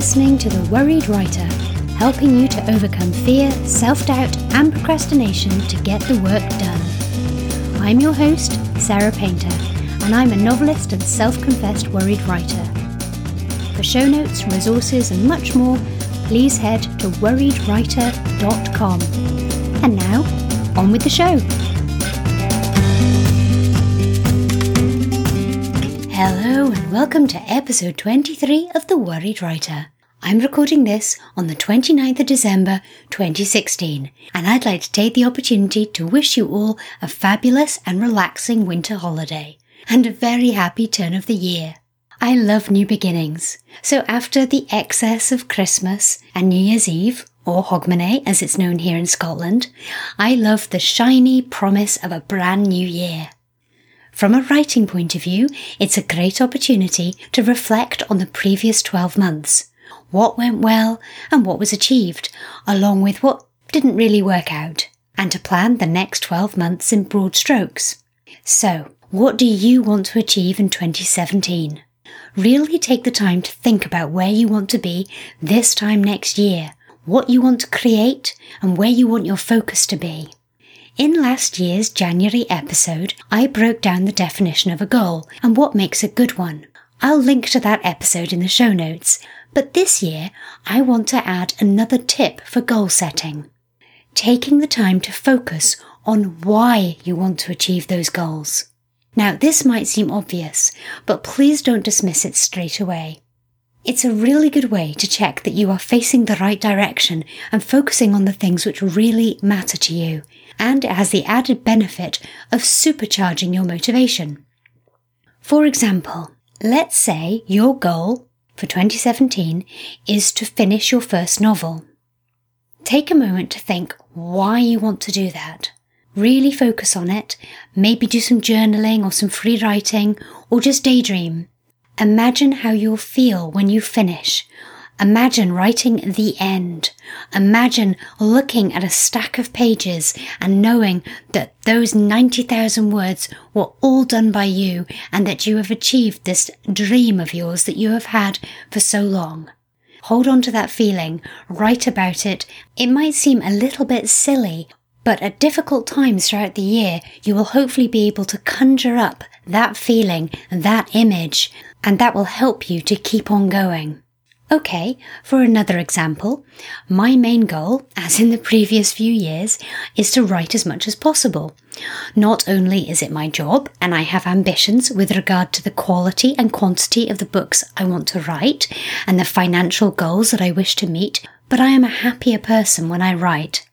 listening to The Worried Writer, helping you to overcome fear, self doubt, and procrastination to get the work done. I'm your host, Sarah Painter, and I'm a novelist and self confessed worried writer. For show notes, resources, and much more, please head to worriedwriter.com. And now, on with the show. Hello, and welcome to episode 23 of The Worried Writer. I'm recording this on the 29th of December 2016, and I'd like to take the opportunity to wish you all a fabulous and relaxing winter holiday and a very happy turn of the year. I love new beginnings, so after the excess of Christmas and New Year's Eve, or Hogmanay as it's known here in Scotland, I love the shiny promise of a brand new year. From a writing point of view, it's a great opportunity to reflect on the previous 12 months, what went well and what was achieved, along with what didn't really work out, and to plan the next 12 months in broad strokes. So, what do you want to achieve in 2017? Really take the time to think about where you want to be this time next year, what you want to create, and where you want your focus to be. In last year's January episode, I broke down the definition of a goal and what makes a good one. I'll link to that episode in the show notes, but this year I want to add another tip for goal setting. Taking the time to focus on why you want to achieve those goals. Now, this might seem obvious, but please don't dismiss it straight away. It's a really good way to check that you are facing the right direction and focusing on the things which really matter to you, and it has the added benefit of supercharging your motivation. For example, let's say your goal for 2017 is to finish your first novel. Take a moment to think why you want to do that. Really focus on it, maybe do some journaling or some free writing, or just daydream. Imagine how you'll feel when you finish. Imagine writing the end. Imagine looking at a stack of pages and knowing that those 90,000 words were all done by you and that you have achieved this dream of yours that you have had for so long. Hold on to that feeling, write about it. It might seem a little bit silly, but at difficult times throughout the year, you will hopefully be able to conjure up that feeling, that image, and that will help you to keep on going. Okay, for another example, my main goal, as in the previous few years, is to write as much as possible. Not only is it my job, and I have ambitions with regard to the quality and quantity of the books I want to write and the financial goals that I wish to meet, but I am a happier person when I write.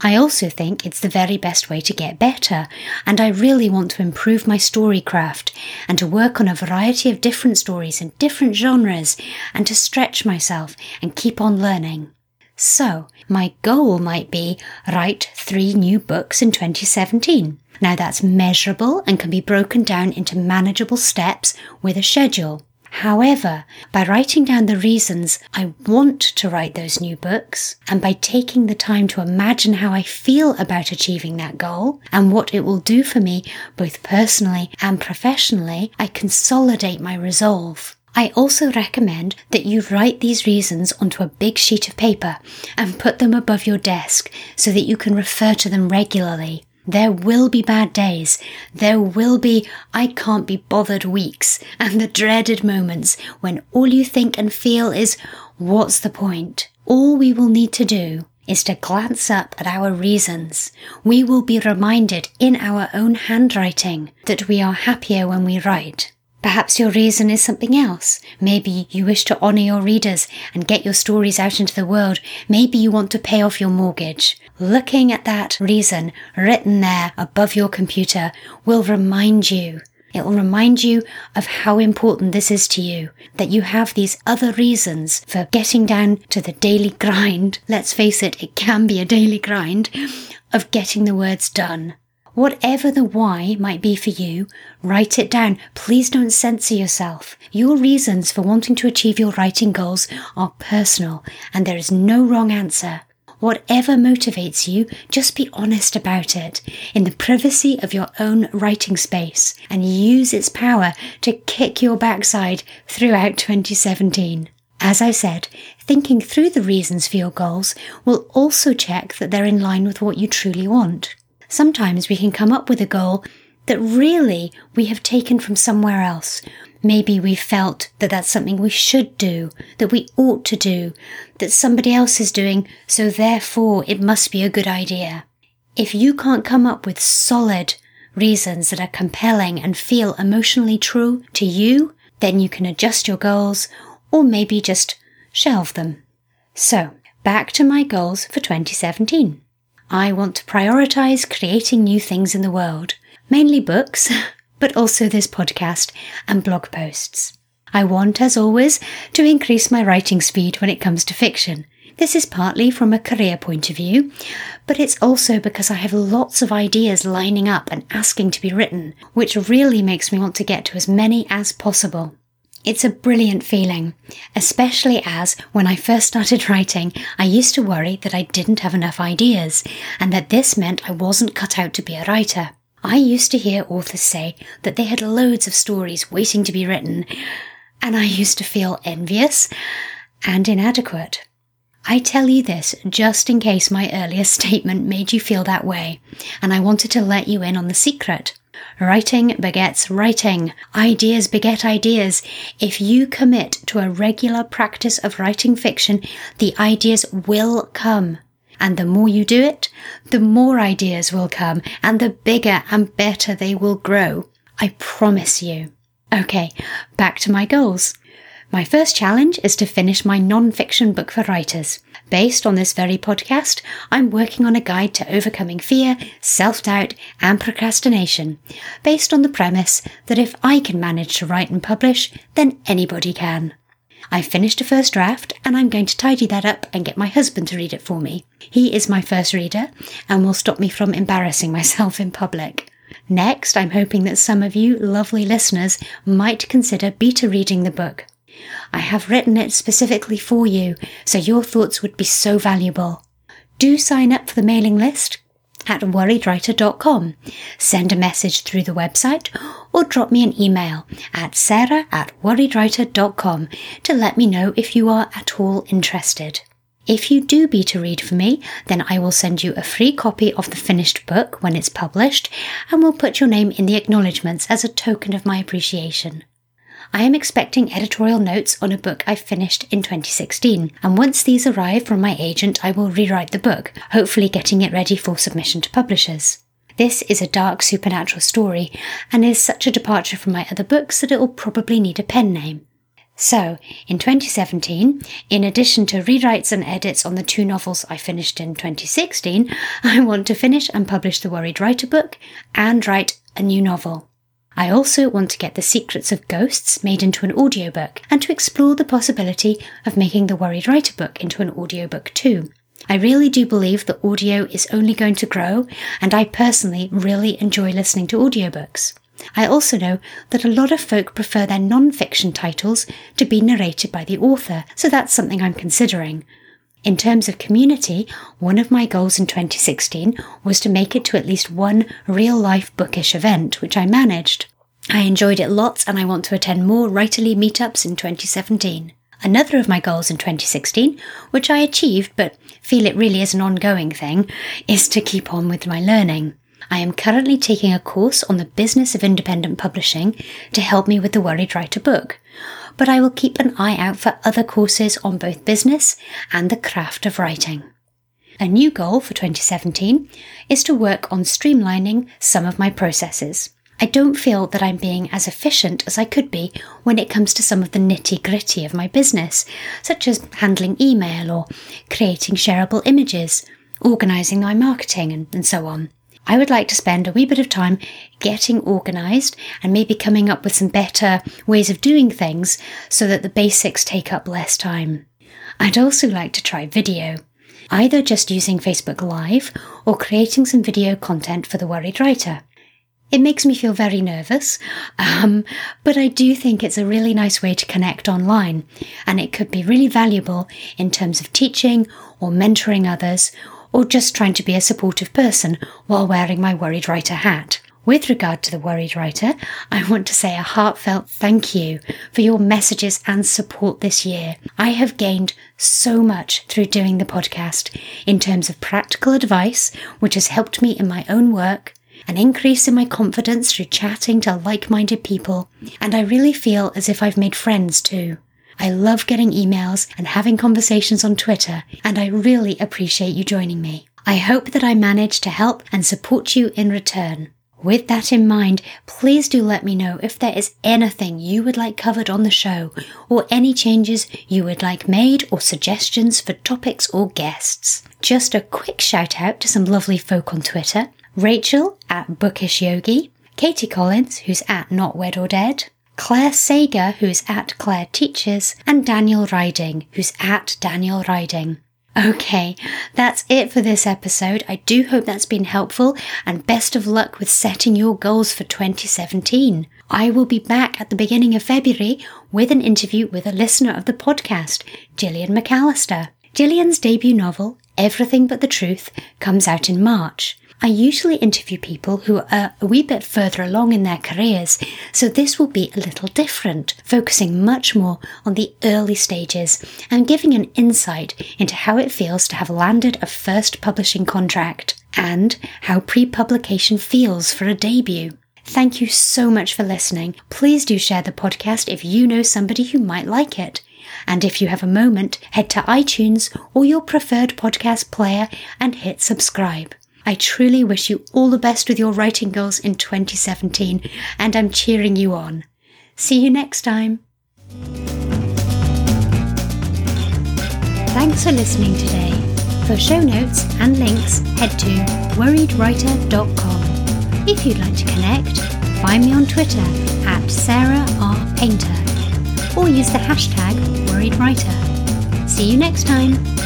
I also think it's the very best way to get better, and I really want to improve my story craft and to work on a variety of different stories in different genres and to stretch myself and keep on learning. So, my goal might be write three new books in 2017. Now that's measurable and can be broken down into manageable steps with a schedule. However, by writing down the reasons I want to write those new books, and by taking the time to imagine how I feel about achieving that goal and what it will do for me both personally and professionally, I consolidate my resolve. I also recommend that you write these reasons onto a big sheet of paper and put them above your desk so that you can refer to them regularly. There will be bad days. There will be I can't be bothered weeks and the dreaded moments when all you think and feel is what's the point? All we will need to do is to glance up at our reasons. We will be reminded in our own handwriting that we are happier when we write. Perhaps your reason is something else. Maybe you wish to honour your readers and get your stories out into the world. Maybe you want to pay off your mortgage. Looking at that reason written there above your computer will remind you. It will remind you of how important this is to you, that you have these other reasons for getting down to the daily grind. Let's face it, it can be a daily grind of getting the words done. Whatever the why might be for you, write it down. Please don't censor yourself. Your reasons for wanting to achieve your writing goals are personal and there is no wrong answer. Whatever motivates you, just be honest about it in the privacy of your own writing space and use its power to kick your backside throughout 2017. As I said, thinking through the reasons for your goals will also check that they're in line with what you truly want. Sometimes we can come up with a goal that really we have taken from somewhere else. Maybe we felt that that's something we should do, that we ought to do, that somebody else is doing, so therefore it must be a good idea. If you can't come up with solid reasons that are compelling and feel emotionally true to you, then you can adjust your goals or maybe just shelve them. So, back to my goals for 2017. I want to prioritize creating new things in the world, mainly books, but also this podcast and blog posts. I want, as always, to increase my writing speed when it comes to fiction. This is partly from a career point of view, but it's also because I have lots of ideas lining up and asking to be written, which really makes me want to get to as many as possible. It's a brilliant feeling, especially as when I first started writing, I used to worry that I didn't have enough ideas and that this meant I wasn't cut out to be a writer. I used to hear authors say that they had loads of stories waiting to be written, and I used to feel envious and inadequate. I tell you this just in case my earlier statement made you feel that way, and I wanted to let you in on the secret. Writing begets writing. Ideas beget ideas. If you commit to a regular practice of writing fiction, the ideas will come. And the more you do it, the more ideas will come and the bigger and better they will grow. I promise you. Okay, back to my goals. My first challenge is to finish my non-fiction book for writers. Based on this very podcast, I'm working on a guide to overcoming fear, self-doubt, and procrastination, based on the premise that if I can manage to write and publish, then anybody can. I finished a first draft and I'm going to tidy that up and get my husband to read it for me. He is my first reader and will stop me from embarrassing myself in public. Next, I'm hoping that some of you lovely listeners might consider beta reading the book. I have written it specifically for you, so your thoughts would be so valuable. Do sign up for the mailing list at worriedwriter.com. Send a message through the website or drop me an email at sarah at worriedwriter.com to let me know if you are at all interested. If you do beta read for me, then I will send you a free copy of the finished book when it's published and will put your name in the acknowledgements as a token of my appreciation. I am expecting editorial notes on a book I finished in 2016, and once these arrive from my agent, I will rewrite the book, hopefully getting it ready for submission to publishers. This is a dark supernatural story and is such a departure from my other books that it will probably need a pen name. So, in 2017, in addition to rewrites and edits on the two novels I finished in 2016, I want to finish and publish the Worried Writer book and write a new novel. I also want to get The Secrets of Ghosts made into an audiobook and to explore the possibility of making the Worried Writer book into an audiobook too. I really do believe that audio is only going to grow, and I personally really enjoy listening to audiobooks. I also know that a lot of folk prefer their non fiction titles to be narrated by the author, so that's something I'm considering. In terms of community, one of my goals in 2016 was to make it to at least one real life bookish event, which I managed. I enjoyed it lots and I want to attend more writerly meetups in 2017. Another of my goals in 2016, which I achieved but feel it really is an ongoing thing, is to keep on with my learning. I am currently taking a course on the business of independent publishing to help me with the Worried Writer book but I will keep an eye out for other courses on both business and the craft of writing. A new goal for 2017 is to work on streamlining some of my processes. I don't feel that I'm being as efficient as I could be when it comes to some of the nitty gritty of my business, such as handling email or creating shareable images, organising my marketing, and, and so on. I would like to spend a wee bit of time getting organised and maybe coming up with some better ways of doing things so that the basics take up less time. I'd also like to try video, either just using Facebook Live or creating some video content for the Worried Writer. It makes me feel very nervous, um, but I do think it's a really nice way to connect online, and it could be really valuable in terms of teaching or mentoring others or just trying to be a supportive person while wearing my worried writer hat. With regard to the worried writer, I want to say a heartfelt thank you for your messages and support this year. I have gained so much through doing the podcast in terms of practical advice, which has helped me in my own work, an increase in my confidence through chatting to like minded people, and I really feel as if I've made friends too. I love getting emails and having conversations on Twitter, and I really appreciate you joining me. I hope that I manage to help and support you in return. With that in mind, please do let me know if there is anything you would like covered on the show, or any changes you would like made, or suggestions for topics or guests. Just a quick shout out to some lovely folk on Twitter Rachel at Bookish Yogi, Katie Collins, who's at Not Wed or Dead, Claire Sager, who's at Claire Teaches, and Daniel Riding, who's at Daniel Riding. Okay, that's it for this episode. I do hope that's been helpful and best of luck with setting your goals for 2017. I will be back at the beginning of February with an interview with a listener of the podcast, Gillian McAllister. Gillian's debut novel, Everything But the Truth, comes out in March. I usually interview people who are a wee bit further along in their careers, so this will be a little different, focusing much more on the early stages and giving an insight into how it feels to have landed a first publishing contract and how pre publication feels for a debut. Thank you so much for listening. Please do share the podcast if you know somebody who might like it. And if you have a moment, head to iTunes or your preferred podcast player and hit subscribe. I truly wish you all the best with your writing goals in 2017, and I'm cheering you on. See you next time. Thanks for listening today. For show notes and links, head to worriedwriter.com. If you'd like to connect, find me on Twitter at Sarah R. Painter or use the hashtag worriedwriter. See you next time.